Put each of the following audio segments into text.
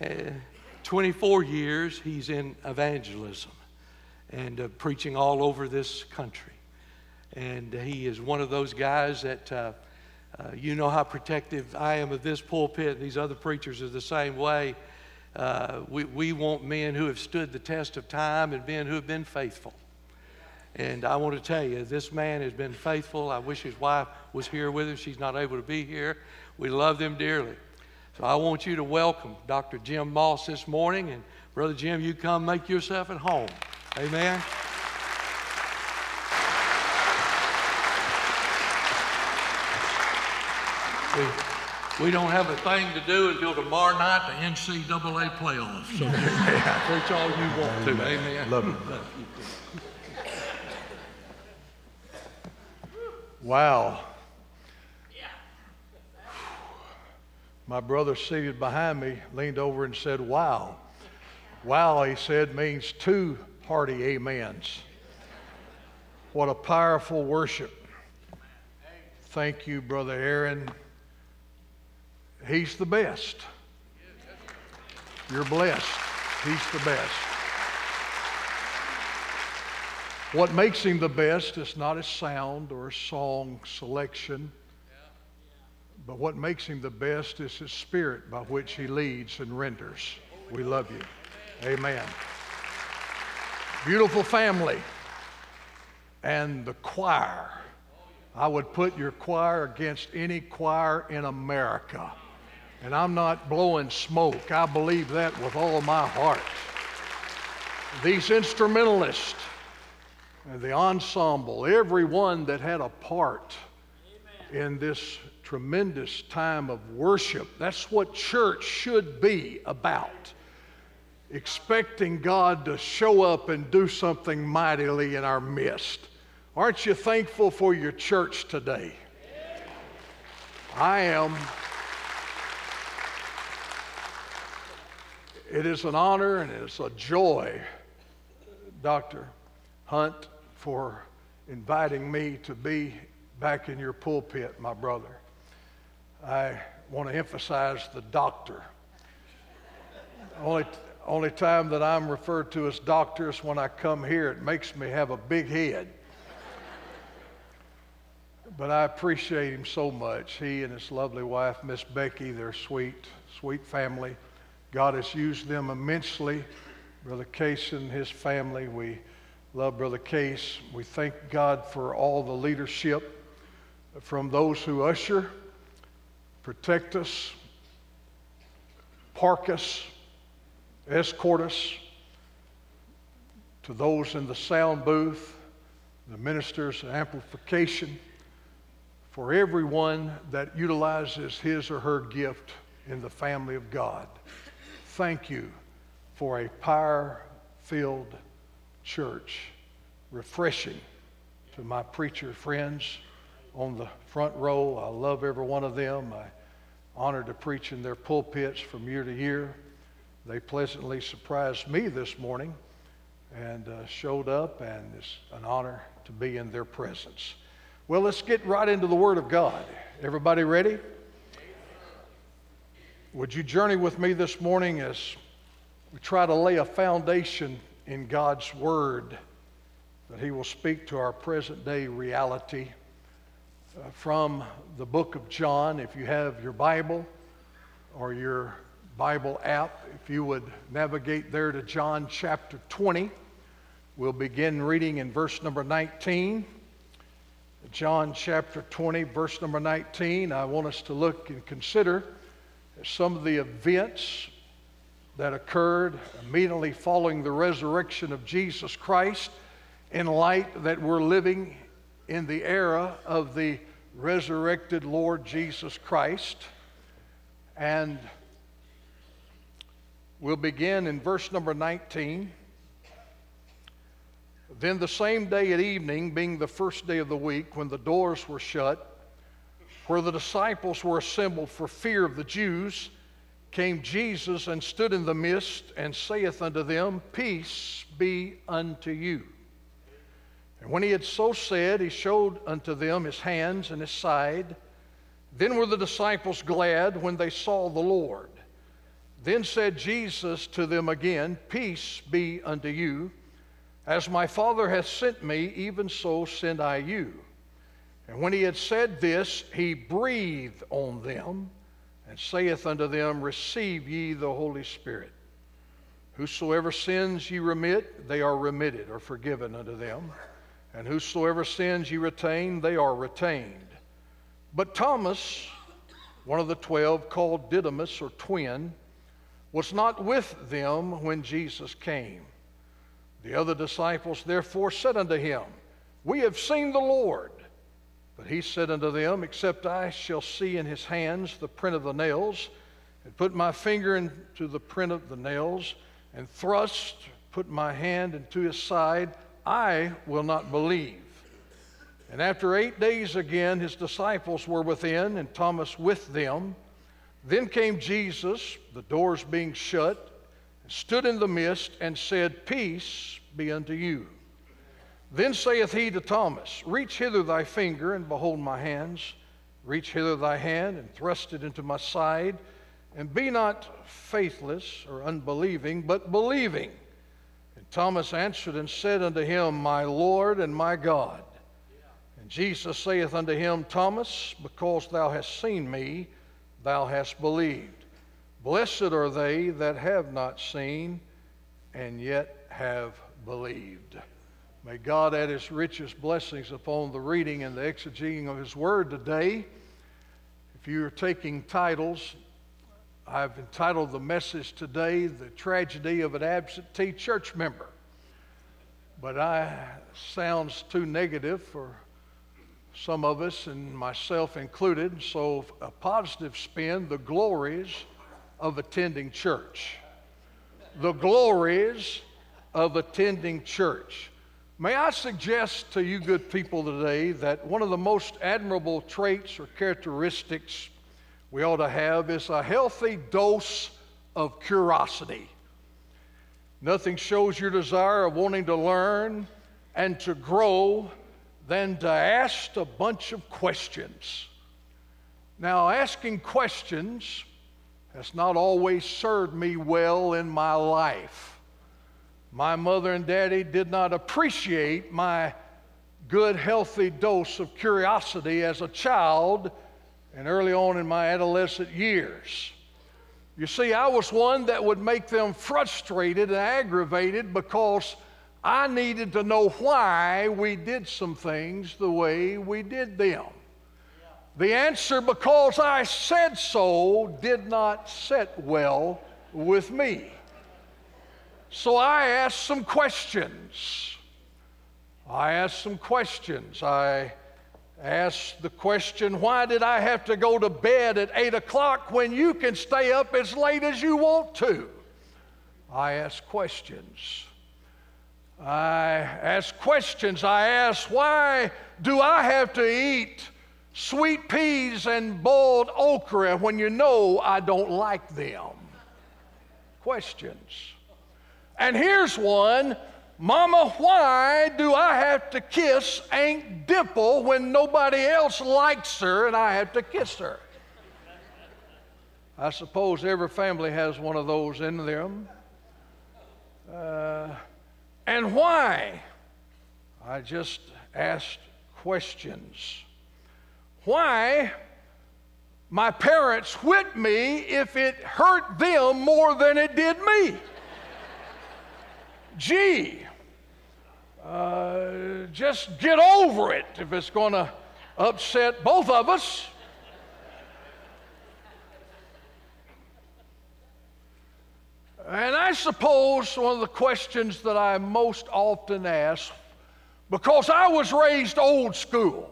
Uh, 24 years he's in evangelism and uh, preaching all over this country. And he is one of those guys that uh, uh, you know how protective I am of this pulpit. These other preachers are the same way. Uh, we, we want men who have stood the test of time and men who have been faithful. And I want to tell you, this man has been faithful. I wish his wife was here with him. She's not able to be here. We love them dearly. So I want you to welcome Dr. Jim Moss this morning. And Brother Jim, you come make yourself at home. Amen. We, we don't have a thing to do until tomorrow night, the NCAA playoffs. So preach all you want to. Amen. Love you. Wow. My brother seated behind me leaned over and said, Wow. Wow, he said, means two hearty amens. What a powerful worship. Thank you, Brother Aaron. He's the best. You're blessed. He's the best. What makes him the best is not his sound or his song selection. But what makes him the best is his spirit by which he leads and renders. We love you. Amen. Beautiful family. And the choir. I would put your choir against any choir in America. And I'm not blowing smoke. I believe that with all my heart. These instrumentalists, the ensemble, everyone that had a part in this tremendous time of worship. That's what church should be about. Expecting God to show up and do something mightily in our midst. Aren't you thankful for your church today? I am. It is an honor and it's a joy, Dr. Hunt, for inviting me to be back in your pulpit, my brother. I want to emphasize the doctor. Only, only time that I'm referred to as doctor is when I come here. It makes me have a big head. But I appreciate him so much. He and his lovely wife, Miss Becky, they're sweet, sweet family. God has used them immensely. Brother Case and his family, we love Brother Case. We thank God for all the leadership from those who usher protect us, park us, escort us to those in the sound booth, the ministers amplification, for everyone that utilizes his or her gift in the family of God. Thank you for a power filled church, refreshing to my preacher friends on the front row. I love every one of them. I honored to preach in their pulpits from year to year. They pleasantly surprised me this morning and uh, showed up, and it's an honor to be in their presence. Well, let's get right into the Word of God. Everybody ready? Would you journey with me this morning as we try to lay a foundation in God's Word that He will speak to our present day reality? Uh, from the book of John. If you have your Bible or your Bible app, if you would navigate there to John chapter 20, we'll begin reading in verse number 19. John chapter 20, verse number 19. I want us to look and consider some of the events that occurred immediately following the resurrection of Jesus Christ in light that we're living in the era of the resurrected Lord Jesus Christ. And we'll begin in verse number 19. Then the same day at evening, being the first day of the week, when the doors were shut, where the disciples were assembled for fear of the Jews, came Jesus and stood in the midst and saith unto them, Peace be unto you. And when he had so said, he showed unto them his hands and his side. Then were the disciples glad when they saw the Lord. Then said Jesus to them again, Peace be unto you. As my Father hath sent me, even so send I you. And when he had said this, he breathed on them and saith unto them, Receive ye the Holy Spirit. Whosoever sins ye remit, they are remitted or forgiven unto them. And whosoever sins ye retain, they are retained. But Thomas, one of the twelve, called Didymus or twin, was not with them when Jesus came. The other disciples therefore said unto him, We have seen the Lord. But he said unto them, Except I shall see in his hands the print of the nails, and put my finger into the print of the nails, and thrust, put my hand into his side, I will not believe. And after eight days again, his disciples were within, and Thomas with them. Then came Jesus, the doors being shut, and stood in the midst, and said, Peace be unto you. Then saith he to Thomas, Reach hither thy finger, and behold my hands. Reach hither thy hand, and thrust it into my side. And be not faithless or unbelieving, but believing. Thomas answered and said unto him, My Lord and my God. And Jesus saith unto him, Thomas, because thou hast seen me, thou hast believed. Blessed are they that have not seen and yet have believed. May God add his richest blessings upon the reading and the exegeting of his word today. If you're taking titles, I've entitled the message today, The Tragedy of an Absentee Church Member. But I sounds too negative for some of us and myself included, so a positive spin, the glories of attending church. The glories of attending church. May I suggest to you, good people, today that one of the most admirable traits or characteristics we ought to have is a healthy dose of curiosity. Nothing shows your desire of wanting to learn and to grow than to ask a bunch of questions. Now, asking questions has not always served me well in my life. My mother and daddy did not appreciate my good, healthy dose of curiosity as a child and early on in my adolescent years. You see, I was one that would make them frustrated and aggravated because I needed to know why we did some things the way we did them. The answer, because I said so, did not sit well with me. So I asked some questions. I asked some questions. I asked the question, why did I have to go to bed at 8 o'clock when you can stay up as late as you want to? I ask questions. I ask questions. I ask, why do I have to eat sweet peas and boiled okra when you know I don't like them? Questions. And here's one Mama, why do I have to kiss Aunt Dimple when nobody else likes her and I have to kiss her? I suppose every family has one of those in them. Uh, and why? I just asked questions. Why my parents whipped me if it hurt them more than it did me? Gee, uh, just get over it if it's going to upset both of us. And I suppose one of the questions that I most often ask, because I was raised old school,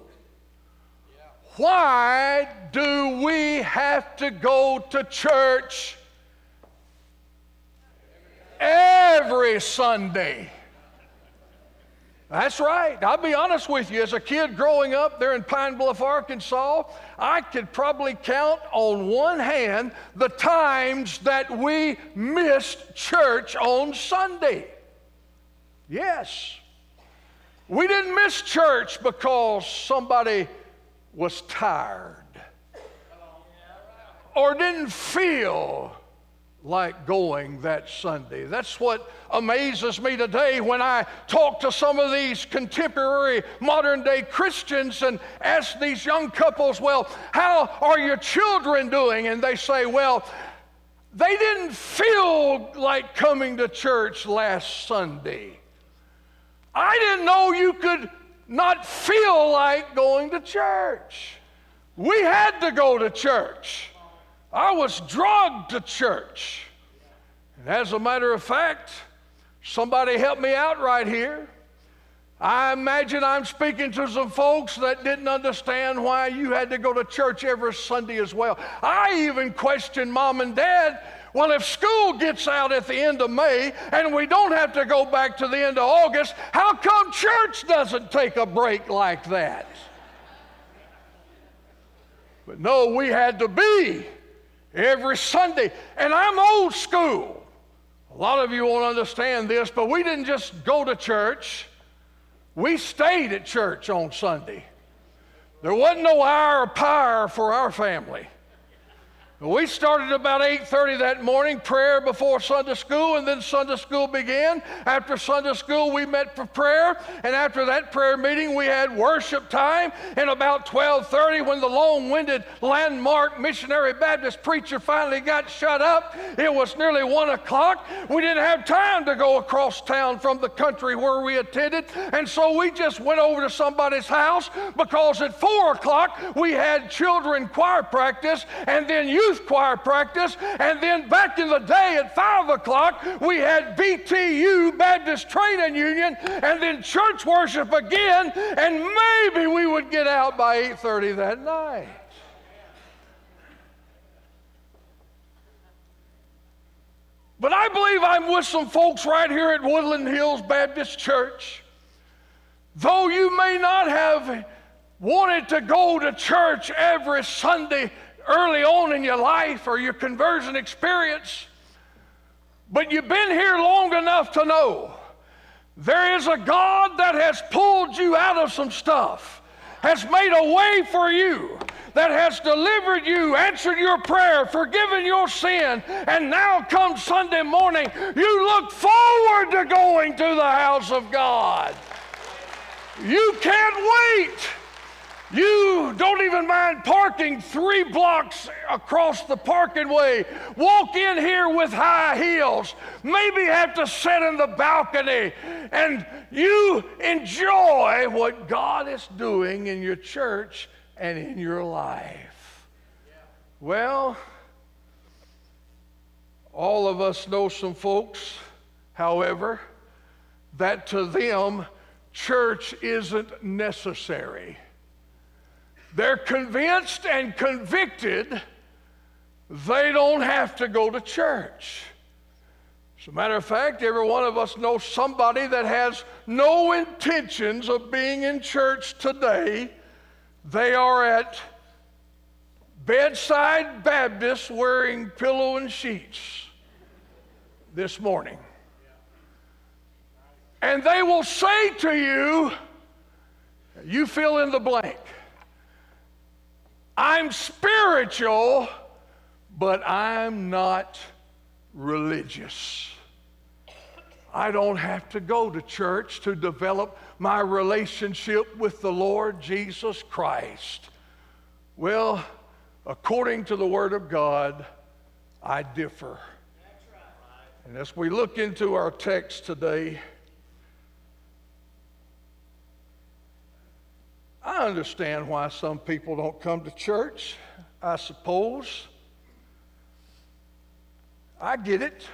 why do we have to go to church every Sunday. That's right. I'll be honest with you. As a kid growing up there in Pine Bluff, Arkansas, I could probably count on one hand the times that we missed church on Sunday. Yes. We didn't miss church because somebody was tired or didn't feel like going that Sunday. That's what amazes me today when I talk to some of these contemporary modern day Christians and ask these young couples, Well, how are your children doing? And they say, Well, they didn't feel like coming to church last Sunday. I didn't know you could not feel like going to church. We had to go to church. I was drugged to church. And as a matter of fact, somebody helped me out right here. I imagine I'm speaking to some folks that didn't understand why you had to go to church every Sunday as well. I even questioned mom and dad. Well, if school gets out at the end of May and we don't have to go back to the end of August, how come church doesn't take a break like that? But no, we had to be every Sunday. And I'm old school. A lot of you won't understand this, but we didn't just go to church, we stayed at church on Sunday. There wasn't no hour of power for our family. We started about 8:30 that morning, prayer before Sunday school, and then Sunday school began. After Sunday school, we met for prayer, and after that prayer meeting, we had worship time. And about 12:30, when the long-winded landmark missionary Baptist preacher finally got shut up, it was nearly one o'clock. We didn't have time to go across town from the country where we attended, and so we just went over to somebody's house because at four o'clock we had children choir practice, and then youth youth choir practice. And then back in the day at 5 o'clock, we had BTU, Baptist Training Union, and then church worship again. And maybe we would get out by 8.30 that night. But I believe I'm with some folks right here at Woodland Hills Baptist Church. Though you may not have wanted to go to church every Sunday early on in your life or your conversion experience, but you've been here long enough to know there is a God that has pulled you out of some stuff, has made a way for you, that has delivered you, answered your prayer, forgiven your sin, and now comes Sunday morning, you look forward to going to the house of God. You can't wait. You don't even mind parking three blocks across the parking way. Walk in here with high heels. Maybe have to sit in the balcony. And you enjoy what God is doing in your church and in your life. Well, all of us know some folks, however, that to them, church isn't necessary. They're convinced and convicted they don't have to go to church. As a matter of fact, every one of us knows somebody that has no intentions of being in church today. They are at bedside Baptist wearing pillow and sheets this morning. And they will say to you, you fill in the blank. I'm spiritual, but I'm not religious. I don't have to go to church to develop my relationship with the Lord Jesus Christ. Well, according to the Word of God, I differ. And as we look into our text today, I understand why some people don't come to church, I suppose. I get it.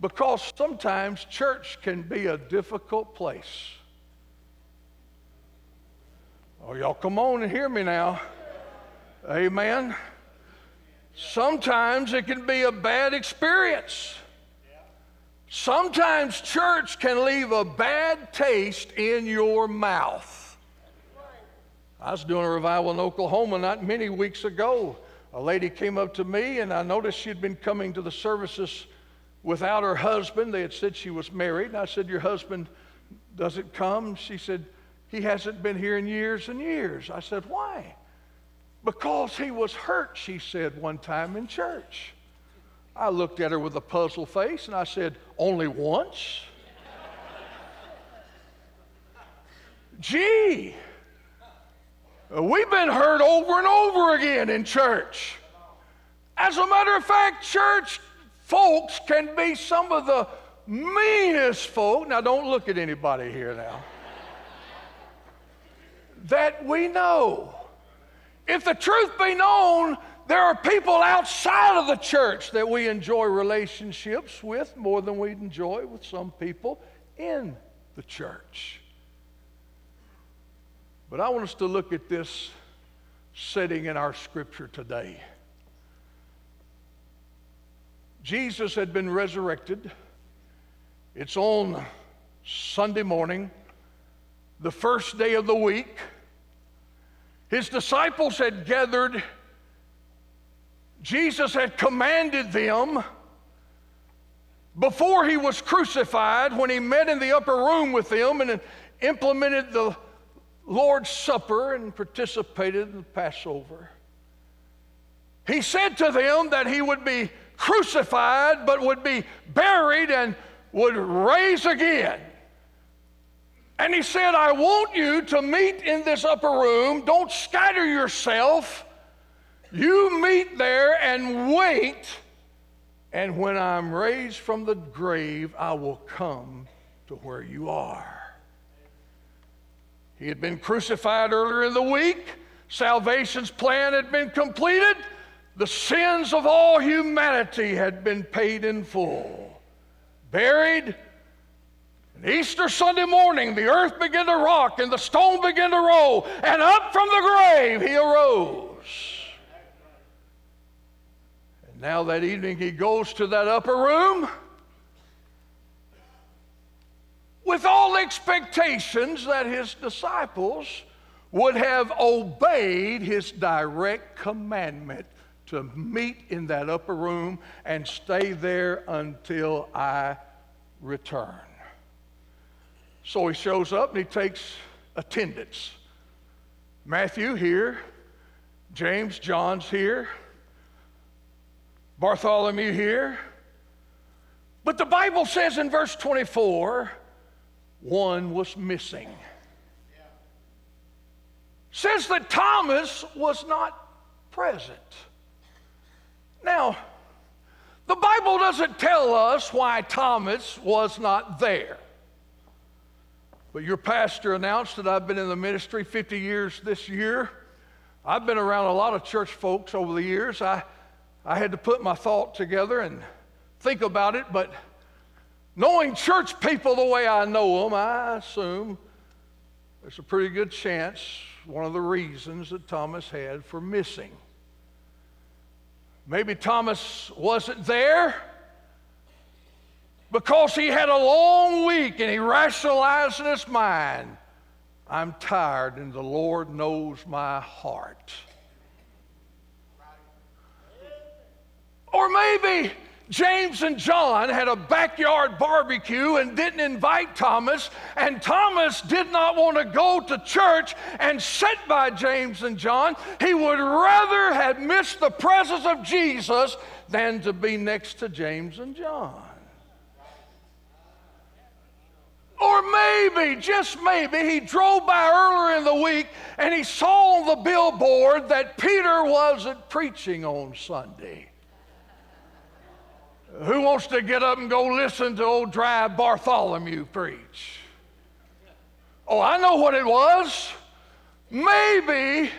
Because sometimes church can be a difficult place. Oh, y'all come on and hear me now. Amen. Sometimes it can be a bad experience. Sometimes church can leave a bad taste in your mouth. I was doing a revival in Oklahoma not many weeks ago. A lady came up to me, and I noticed she'd been coming to the services without her husband. They had said she was married. And I said, Your husband doesn't come? She said, He hasn't been here in years and years. I said, Why? Because he was hurt, she said one time in church. I looked at her with a puzzled face and I said, Only once? Gee, Uh, we've been hurt over and over again in church. As a matter of fact, church folks can be some of the meanest folk. Now, don't look at anybody here now. that we know. If the truth be known, there are people outside of the church that we enjoy relationships with more than we enjoy with some people in the church. But I want us to look at this setting in our scripture today. Jesus had been resurrected. It's on Sunday morning, the first day of the week. His disciples had gathered. Jesus had commanded them before he was crucified, when he met in the upper room with them and implemented the Lord's Supper and participated in the Passover. He said to them that he would be crucified, but would be buried and would raise again. And he said, I want you to meet in this upper room. Don't scatter yourself. You meet there and wait. And when I'm raised from the grave, I will come to where you are. He had been crucified earlier in the week. Salvation's plan had been completed. The sins of all humanity had been paid in full. Buried. And Easter Sunday morning, the earth began to rock and the stone began to roll, and up from the grave he arose. And now that evening he goes to that upper room with all expectations that his disciples would have obeyed his direct commandment to meet in that upper room and stay there until I return. So he shows up and he takes attendance. Matthew here, James, John's here, Bartholomew here. But the Bible says in verse 24, one was missing. Says that Thomas was not present. Now, the Bible doesn't tell us why Thomas was not there. But your pastor announced that I've been in the ministry 50 years this year. I've been around a lot of church folks over the years. I, I had to put my thought together and think about it, but knowing church people the way I know them, I assume there's a pretty good chance one of the reasons that Thomas had for missing. Maybe Thomas wasn't there because he had a long week and he rationalized in his mind, I'm tired and the Lord knows my heart. Or maybe James and John had a backyard barbecue and didn't invite Thomas, and Thomas did not want to go to church and sit by James and John. He would rather have missed the presence of Jesus than to be next to James and John. Or maybe, just maybe, he drove by earlier in the week and he saw on the billboard that Peter wasn't preaching on Sunday. Who wants to get up and go listen to old dry Bartholomew preach? Oh, I know what it was. Maybe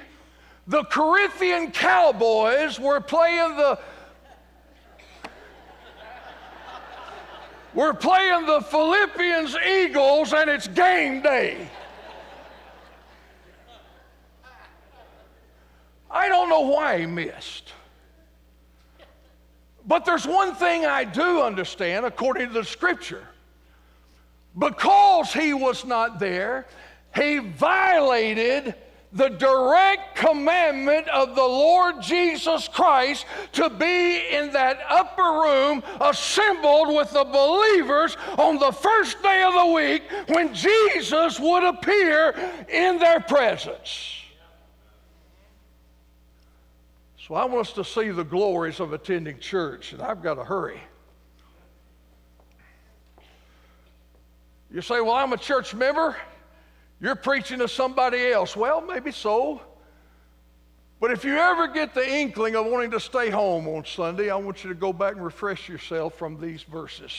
the Corinthian Cowboys were playing the we're playing the Philippians Eagles and it's game day. I don't know why he missed. But there's one thing I do understand according to the scripture. Because he was not there, he violated the direct commandment of the Lord Jesus Christ to be in that upper room assembled with the believers on the first day of the week when Jesus would appear in their presence. So I want us to see the glories of attending church, and I've got to hurry. You say, Well, I'm a church member. You're preaching to somebody else. Well, maybe so. But if you ever get the inkling of wanting to stay home on Sunday, I want you to go back and refresh yourself from these verses.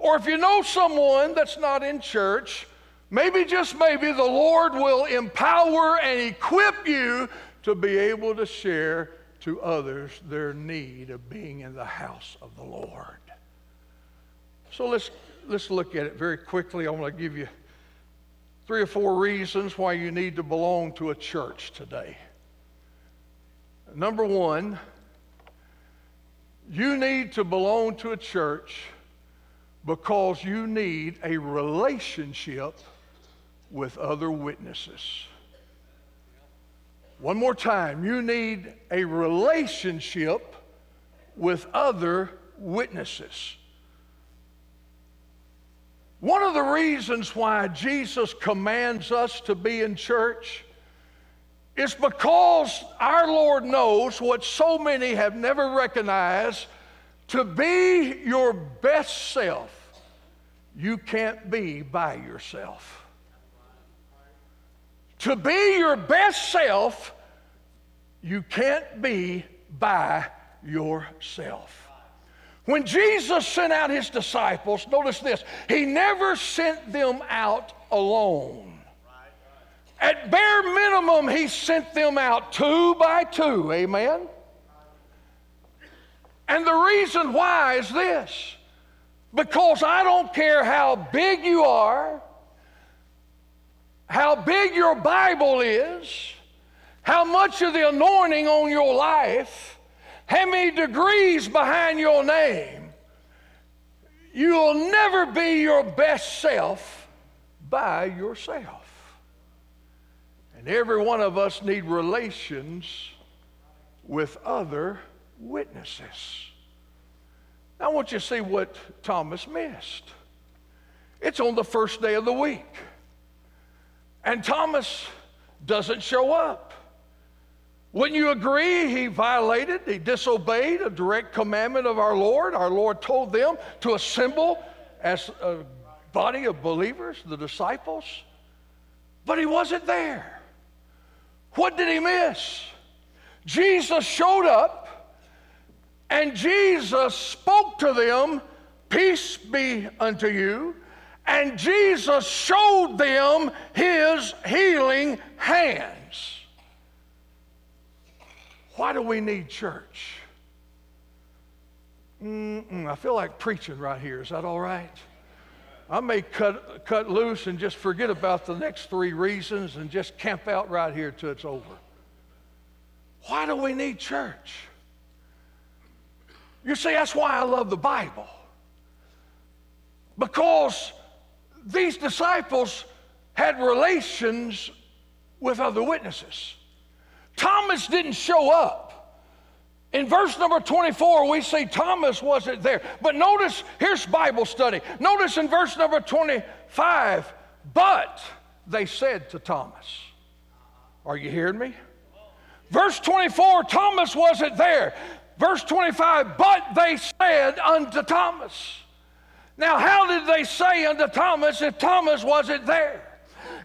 Or if you know someone that's not in church, maybe just maybe the Lord will empower and equip you to be able to share to others their need of being in the house of the Lord. So let's, let's look at it very quickly. I want to give you three or four reasons why you need to belong to a church today. Number one, you need to belong to a church because you need a relationship with other witnesses. One more time, you need a relationship with other witnesses. One of the reasons why Jesus commands us to be in church is because our Lord knows what so many have never recognized to be your best self, you can't be by yourself. To be your best self, you can't be by yourself. When Jesus sent out his disciples, notice this, he never sent them out alone. At bare minimum, he sent them out two by two. Amen? And the reason why is this because I don't care how big you are, how big your Bible is, how much of the anointing on your life, how many degrees behind your name, you'll never be your best self by yourself. And every one of us need relations with other witnesses. Now, I want you to see what Thomas missed. It's on the first day of the week. And Thomas doesn't show up. Wouldn't you agree he violated, he disobeyed a direct commandment of our Lord? Our Lord told them to assemble as a body of believers, the disciples, but he wasn't there. What did he miss? Jesus showed up and Jesus spoke to them, Peace be unto you. And Jesus showed them his healing hands. Why do we need church? Mm-mm, I feel like preaching right here. Is that all right? I may cut, cut loose and just forget about the next three reasons and just camp out right here till it's over. Why do we need church? You see, that's why I love the Bible. Because these disciples had relations with other witnesses. Thomas didn't show up. In verse number 24, we see Thomas wasn't there. But notice, here's Bible study. Notice in verse number 25, but they said to Thomas, Are you hearing me? Verse 24, Thomas wasn't there. Verse 25, but they said unto Thomas. Now, how did they say unto Thomas if Thomas wasn't there?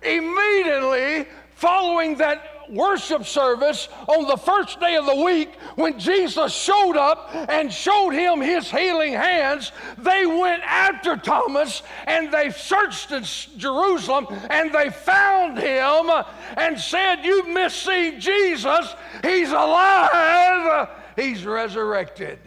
Immediately following that worship service on the first day of the week when Jesus showed up and showed him his healing hands, they went after Thomas and they searched in Jerusalem and they found him and said, You've missed seeing Jesus. He's alive, he's resurrected.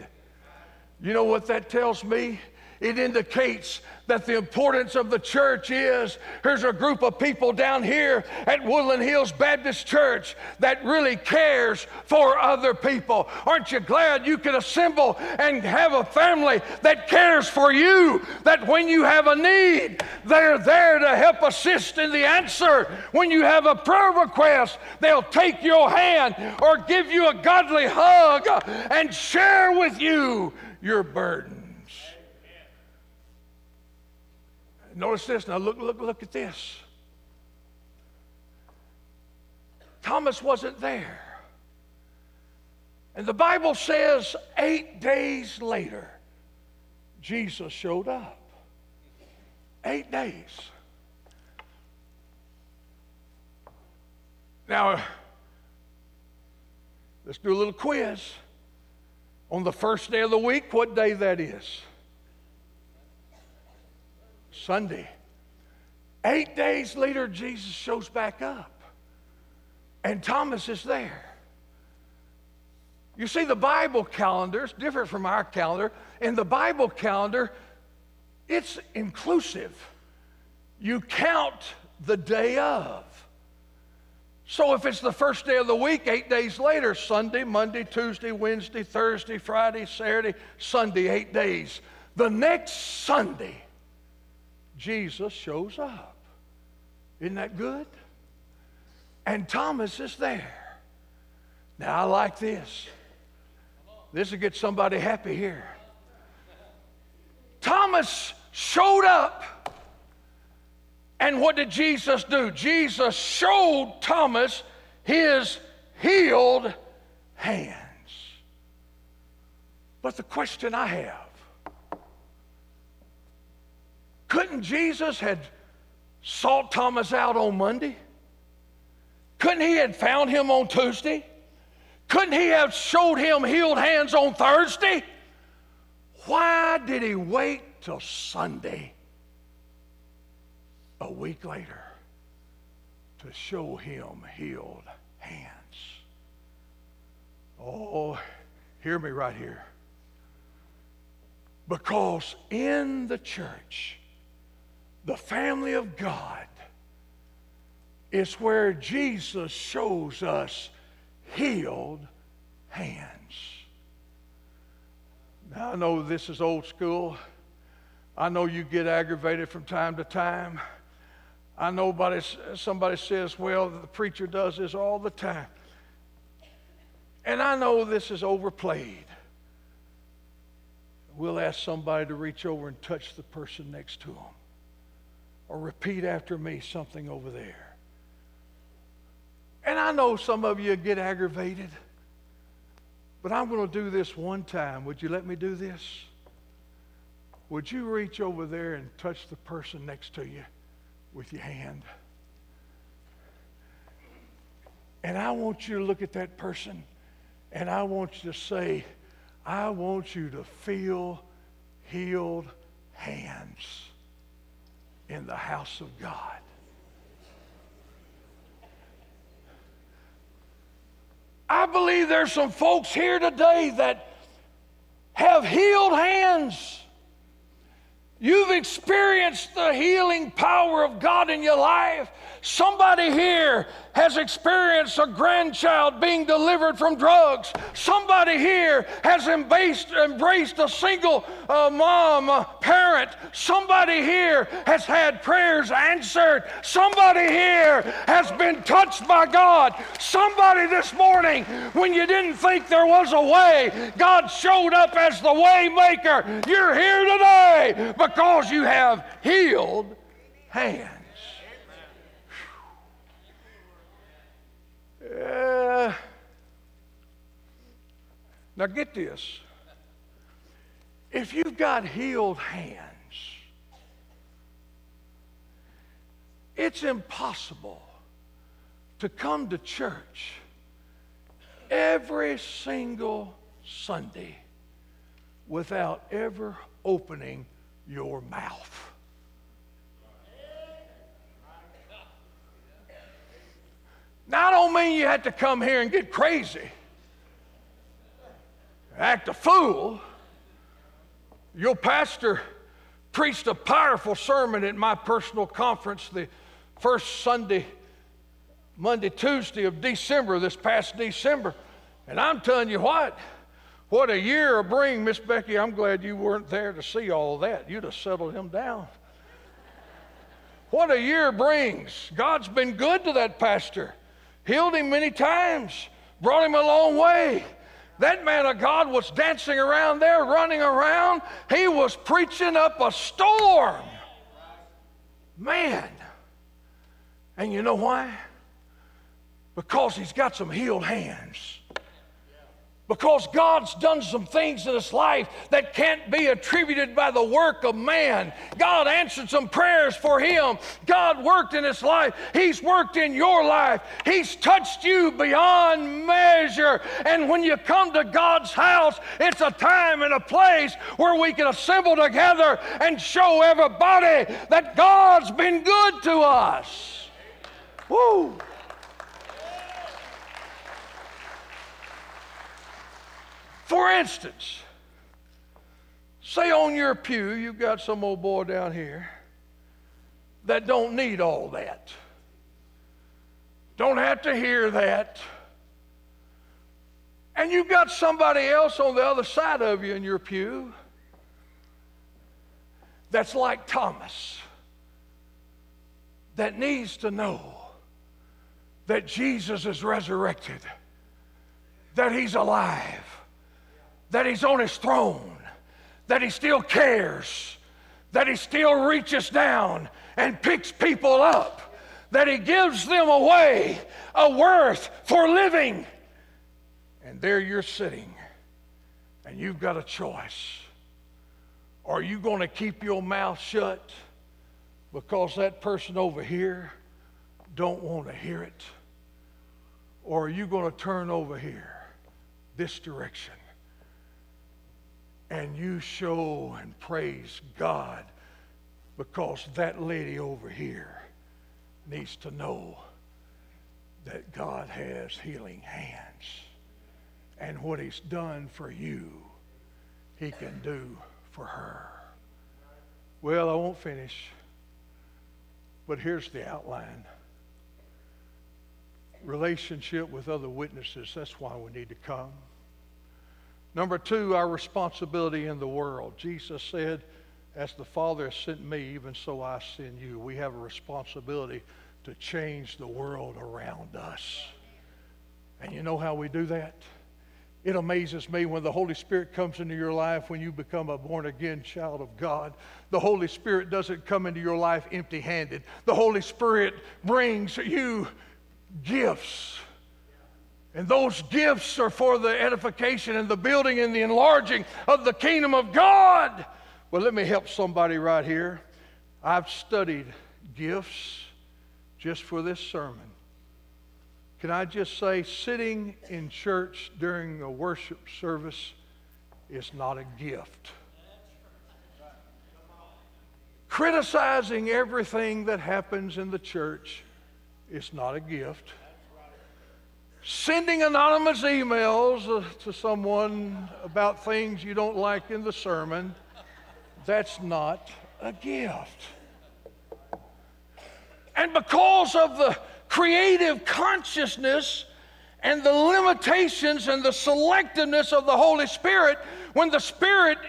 You know what that tells me? It indicates that the importance of the church is here's a group of people down here at Woodland Hills Baptist Church that really cares for other people. Aren't you glad you can assemble and have a family that cares for you? That when you have a need, they're there to help assist in the answer. When you have a prayer request, they'll take your hand or give you a godly hug and share with you your burden. Notice this. Now look, look, look at this. Thomas wasn't there. And the Bible says eight days later, Jesus showed up. Eight days. Now, let's do a little quiz. On the first day of the week, what day that is? Sunday. Eight days later, Jesus shows back up, and Thomas is there. You see, the Bible calendar is different from our calendar. In the Bible calendar, it's inclusive. You count the day of. So if it's the first day of the week, eight days later, Sunday, Monday, Tuesday, Wednesday, Thursday, Friday, Saturday, Sunday, eight days. The next Sunday, Jesus shows up. Isn't that good? And Thomas is there. Now, I like this. This will get somebody happy here. Thomas showed up and what did Jesus do? Jesus showed Thomas his healed hands. But the question I have couldn't Jesus had sought Thomas out on Monday? Couldn't he have found him on Tuesday? Couldn't he have showed him healed hands on Thursday? Why did he wait till Sunday? a week later to show him healed hands. Oh, hear me right here. Because in the church, the family of God, is where Jesus shows us healed hands. Now, I know this is old school. I know you get aggravated from time to time. I know somebody says, well, the preacher does this all the time. And I know this is overplayed. We'll ask somebody to reach over and touch the person next to them. Or repeat after me something over there. And I know some of you get aggravated. But I'm going to do this one time. Would you let me do this? Would you reach over there and touch the person next to you? with your hand. And I want you to look at that person and I want you to say, I want you to feel healed hands in the house of God. I believe there's some folks here today that have healed hands. You've experienced the healing power of God in your life. Somebody here has experienced a grandchild being delivered from drugs. Somebody here has embraced, embraced a single uh, mom, uh, parent. Somebody here has had prayers answered. Somebody here has been touched by God. Somebody this morning, when you didn't think there was a way, God showed up as the way maker. You're here today because you have healed hands. Uh, now, get this. If you've got healed hands, it's impossible to come to church every single Sunday without ever opening your mouth. Now, I don't mean you have to come here and get crazy, act a fool. Your pastor preached a powerful sermon at my personal conference the first Sunday, Monday, Tuesday of December, this past December. And I'm telling you what, what a year of bring, Miss Becky. I'm glad you weren't there to see all that. You'd have settled him down. What a year brings. God's been good to that pastor healed him many times, brought him a long way. That man of God was dancing around there, running around. He was preaching up a storm. Man. And you know why? Because he's got some healed hands. Because God's done some things in his life that can't be attributed by the work of man. God answered some prayers for him. God worked in his life. He's worked in your life. He's touched you beyond measure. And when you come to God's house, it's a time and a place where we can assemble together and show everybody that God's been good to us. Woo! For instance, say on your pew you've got some old boy down here that don't need all that. Don't have to hear that. And you've got somebody else on the other side of you in your pew that's like Thomas that needs to know that Jesus is resurrected, that he's alive that He's on His throne, that He still cares, that He still reaches down and picks people up, that He gives them away a worth for living. And there you're sitting, and you've got a choice. Are you going to keep your mouth shut because that person over here don't want to hear it? Or are you going to turn over here, this direction, and you show and praise God because that lady over here needs to know that God has healing hands. And what He's done for you, He can do for her. Well, I won't finish, but here's the outline relationship with other witnesses. That's why we need to come. Number two, our responsibility in the world. Jesus said, As the Father has sent me, even so I send you. We have a responsibility to change the world around us. And you know how we do that? It amazes me when the Holy Spirit comes into your life when you become a born again child of God. The Holy Spirit doesn't come into your life empty handed. The Holy Spirit brings you gifts and those gifts are for the edification and the building and the enlarging of the kingdom of God. Well, let me help somebody right here. I've studied gifts just for this sermon. Can I just say, sitting in church during a worship service is not a gift. Criticizing everything that happens in the church is not a gift sending anonymous emails to someone about things you don't like in the sermon, that's not a gift. And because of the creative consciousness and the limitations and the selectiveness of the Holy Spirit, when the Spirit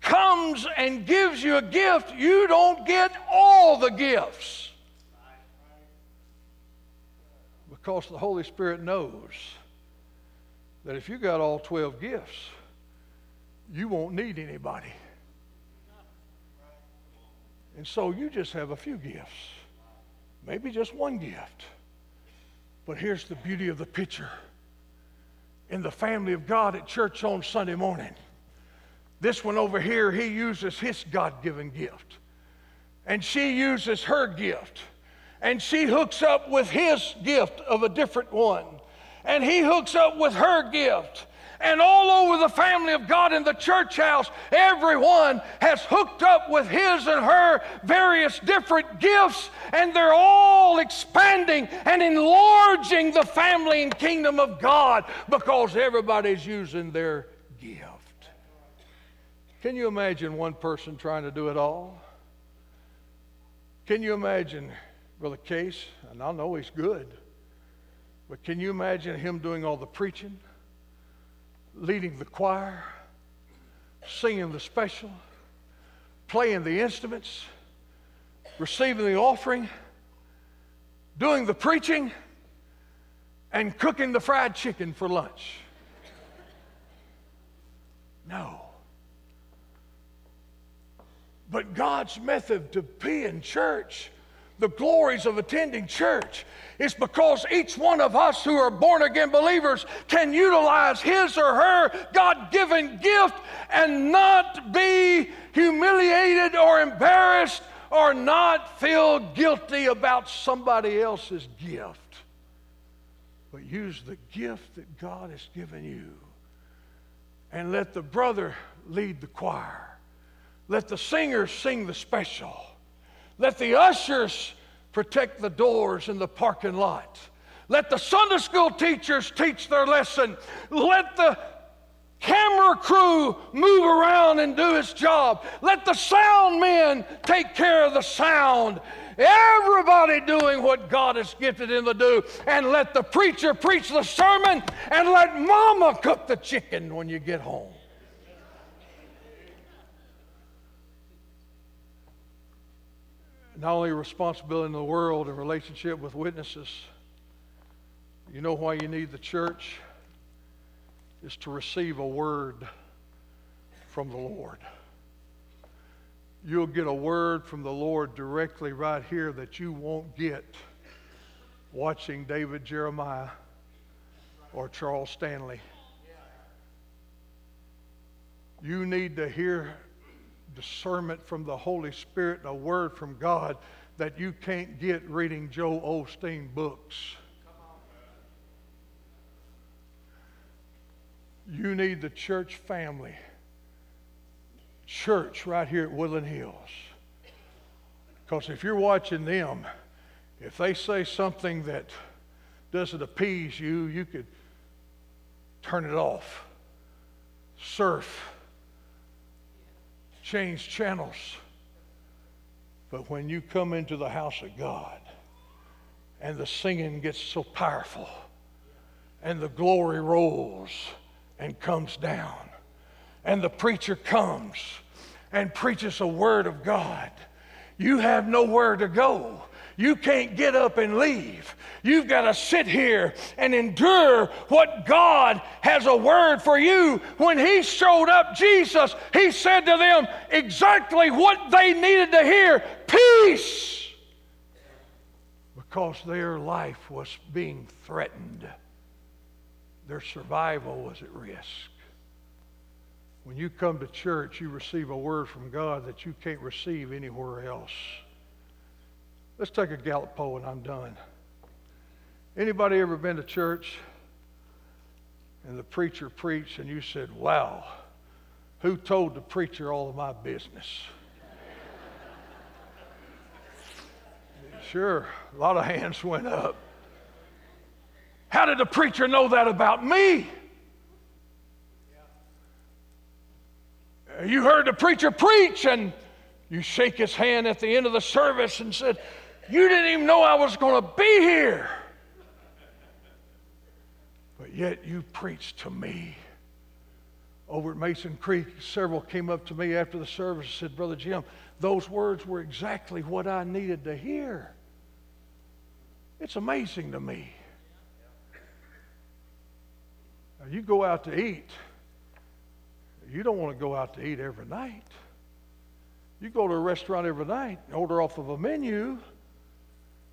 comes and gives you a gift, you don't get all the gifts. Because the Holy Spirit knows that if you got all 12 gifts, you won't need anybody. And so you just have a few gifts, maybe just one gift. But here's the beauty of the picture in the family of God at church on Sunday morning. This one over here, he uses his God given gift, and she uses her gift and she hooks up with his gift of a different one. And he hooks up with her gift. And all over the family of God in the church house, everyone has hooked up with his and her various different gifts, and they're all expanding and enlarging the family and kingdom of God because everybody's using their gift. Can you imagine one person trying to do it all? Can you imagine Brother Case, and I know he's good, but can you imagine him doing all the preaching, leading the choir, singing the special, playing the instruments, receiving the offering, doing the preaching, and cooking the fried chicken for lunch? No. But God's method to be in church the glories of attending church. It's because each one of us who are born again believers can utilize his or her God given gift and not be humiliated or embarrassed or not feel guilty about somebody else's gift. But use the gift that God has given you and let the brother lead the choir. Let the singers sing the special. Let the ushers protect the doors in the parking lot. Let the Sunday school teachers teach their lesson. Let the camera crew move around and do its job. Let the sound men take care of the sound. Everybody doing what God has gifted them to do. And let the preacher preach the sermon and let mama cook the chicken when you get home. Not only responsibility in the world and relationship with witnesses, you know why you need the church? Is to receive a word from the Lord. You'll get a word from the Lord directly right here that you won't get watching David Jeremiah or Charles Stanley. You need to hear discernment from the Holy Spirit and a word from God that you can't get reading Joel Osteen books. You need the church family, church right here at Woodland Hills. Because if you're watching them, if they say something that doesn't appease you, you could turn it off, surf change channels. But when you come into the house of God and the singing gets so powerful and the glory rolls and comes down and the preacher comes and preaches a word of God, you have nowhere to go you can't get up and leave. You've got to sit here and endure what God has a word for you. When He showed up, Jesus, He said to them exactly what they needed to hear peace. Because their life was being threatened, their survival was at risk. When you come to church, you receive a word from God that you can't receive anywhere else. Let's take a Gallup poll and I'm done. Anybody ever been to church and the preacher preached and you said, Wow, who told the preacher all of my business? sure, a lot of hands went up. How did the preacher know that about me? You heard the preacher preach and you shake his hand at the end of the service and said, you didn't even know I was going to be here. But yet you preached to me. Over at Mason Creek, several came up to me after the service and said, Brother Jim, those words were exactly what I needed to hear. It's amazing to me. Now, you go out to eat, you don't want to go out to eat every night. You go to a restaurant every night, and order off of a menu,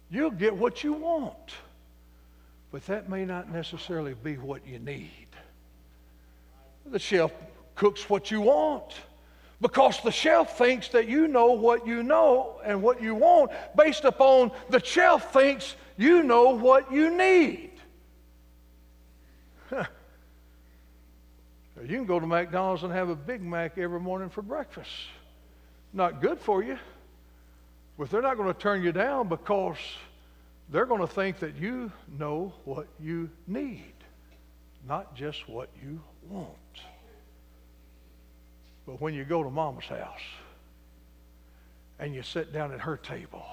You'll get what you want, but that may not necessarily be what you need. The chef cooks what you want because the chef thinks that you know what you know and what you want based upon the chef thinks you know what you need. You can go to McDonald's and have a Big Mac every morning for breakfast. Not good for you. But they're not going to turn you down because they're going to think that you know what you need, not just what you want. But when you go to mama's house and you sit down at her table,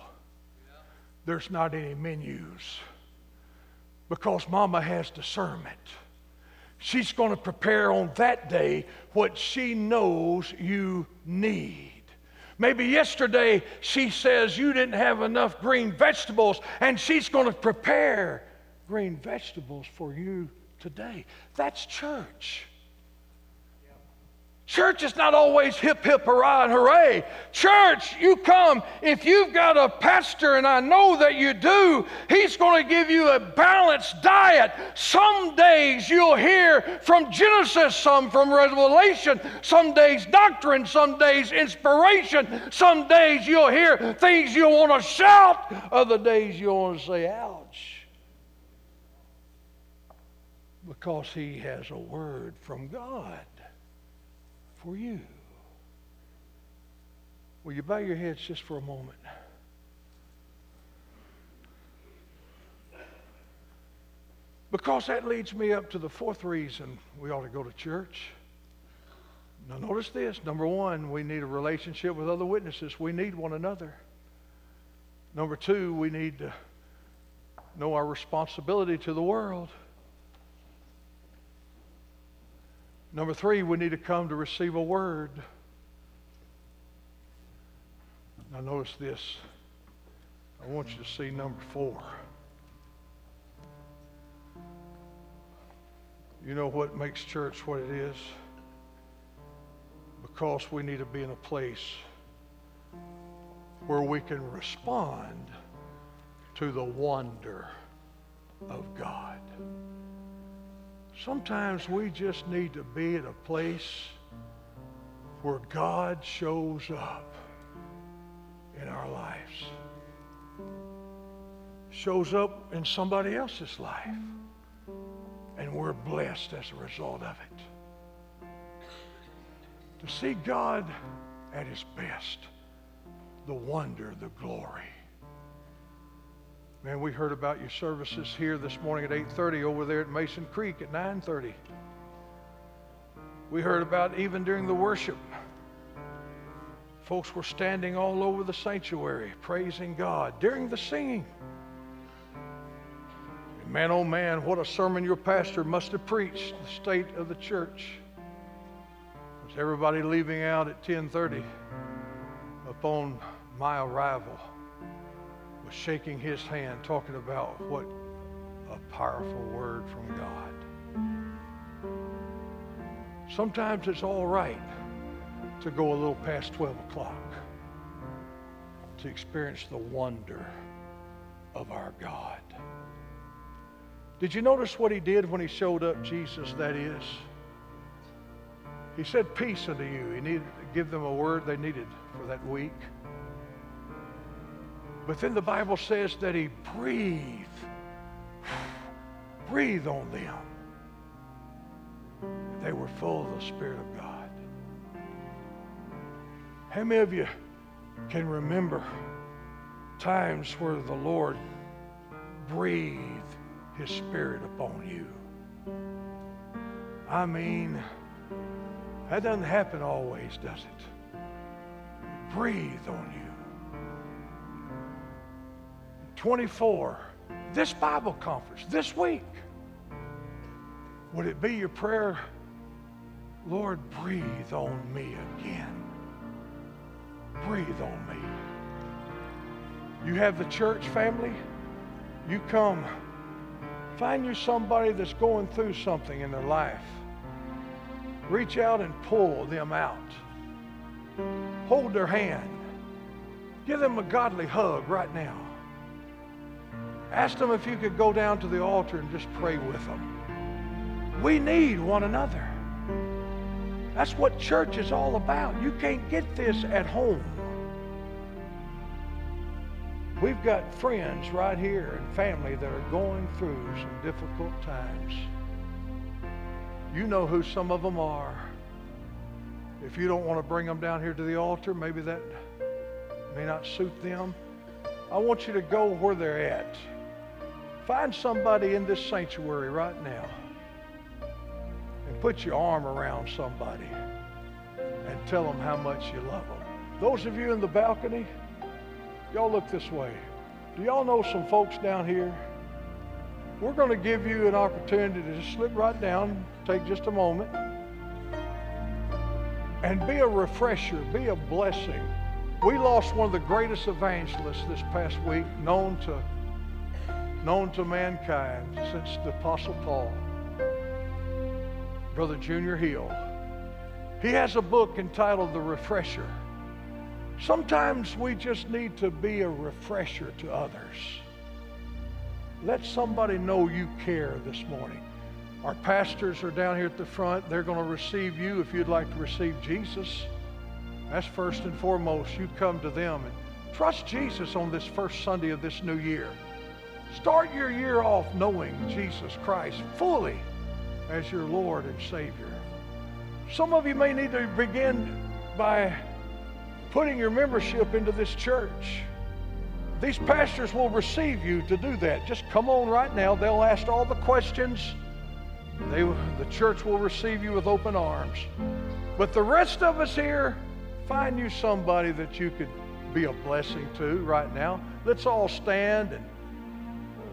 there's not any menus because mama has discernment. She's going to prepare on that day what she knows you need. Maybe yesterday she says you didn't have enough green vegetables, and she's going to prepare green vegetables for you today. That's church. Church is not always hip, hip, hurrah, and hooray. Church, you come, if you've got a pastor, and I know that you do, he's going to give you a balanced diet. Some days you'll hear from Genesis, some from Revelation, some days doctrine, some days inspiration, some days you'll hear things you'll want to shout, other days you'll want to say, ouch. Because he has a word from God for you. Will you bow your heads just for a moment? Because that leads me up to the fourth reason we ought to go to church. Now, notice this. Number one, we need a relationship with other witnesses. We need one another. Number two, we need to know our responsibility to the world. Number three, we need to come to receive a word. Now, notice this. I want you to see number four. You know what makes church what it is? Because we need to be in a place where we can respond to the wonder of God. Sometimes we just need to be at a place where God shows up in our lives, shows up in somebody else's life, and we're blessed as a result of it. To see God at his best, the wonder, the glory. Man, we heard about your services here this morning at 8:30 over there at Mason Creek at 9:30. We heard about even during the worship. Folks were standing all over the sanctuary praising God during the singing. Man, oh man, what a sermon your pastor must have preached, the state of the church. Was everybody leaving out at 10:30 upon my arrival? Was shaking his hand, talking about what a powerful word from God. Sometimes it's all right to go a little past 12 o'clock to experience the wonder of our God. Did you notice what he did when he showed up, Jesus, that is? He said, Peace unto you. He needed to give them a word they needed for that week. But then the Bible says that he breathed, breathed on them. They were full of the Spirit of God. How many of you can remember times where the Lord breathed his Spirit upon you? I mean, that doesn't happen always, does it? Breathe on you. 24, this Bible conference, this week, would it be your prayer, Lord, breathe on me again? Breathe on me. You have the church family, you come, find you somebody that's going through something in their life. Reach out and pull them out. Hold their hand. Give them a godly hug right now. Ask them if you could go down to the altar and just pray with them. We need one another. That's what church is all about. You can't get this at home. We've got friends right here and family that are going through some difficult times. You know who some of them are. If you don't want to bring them down here to the altar, maybe that may not suit them. I want you to go where they're at. Find somebody in this sanctuary right now and put your arm around somebody and tell them how much you love them. Those of you in the balcony, y'all look this way. Do y'all know some folks down here? We're going to give you an opportunity to just slip right down, take just a moment, and be a refresher, be a blessing. We lost one of the greatest evangelists this past week, known to known to mankind since the Apostle Paul, Brother Junior Hill. He has a book entitled The Refresher. Sometimes we just need to be a refresher to others. Let somebody know you care this morning. Our pastors are down here at the front. They're going to receive you if you'd like to receive Jesus. That's first and foremost. You come to them and trust Jesus on this first Sunday of this new year. Start your year off knowing Jesus Christ fully as your Lord and Savior. Some of you may need to begin by putting your membership into this church. These pastors will receive you to do that. Just come on right now. They'll ask all the questions. They, the church will receive you with open arms. But the rest of us here, find you somebody that you could be a blessing to right now. Let's all stand and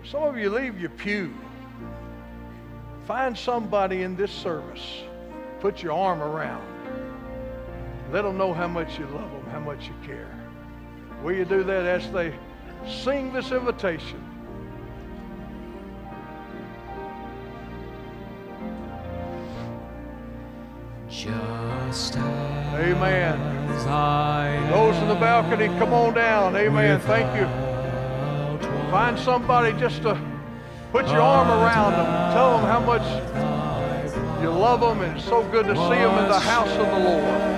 some of you leave your pew. Find somebody in this service. Put your arm around. Let them know how much you love them, how much you care. Will you do that as they sing this invitation? Just Amen. Those in the balcony, come on down. Amen. Thank you. Find somebody just to put your arm around them. Tell them how much you love them and it's so good to see them in the house of the Lord.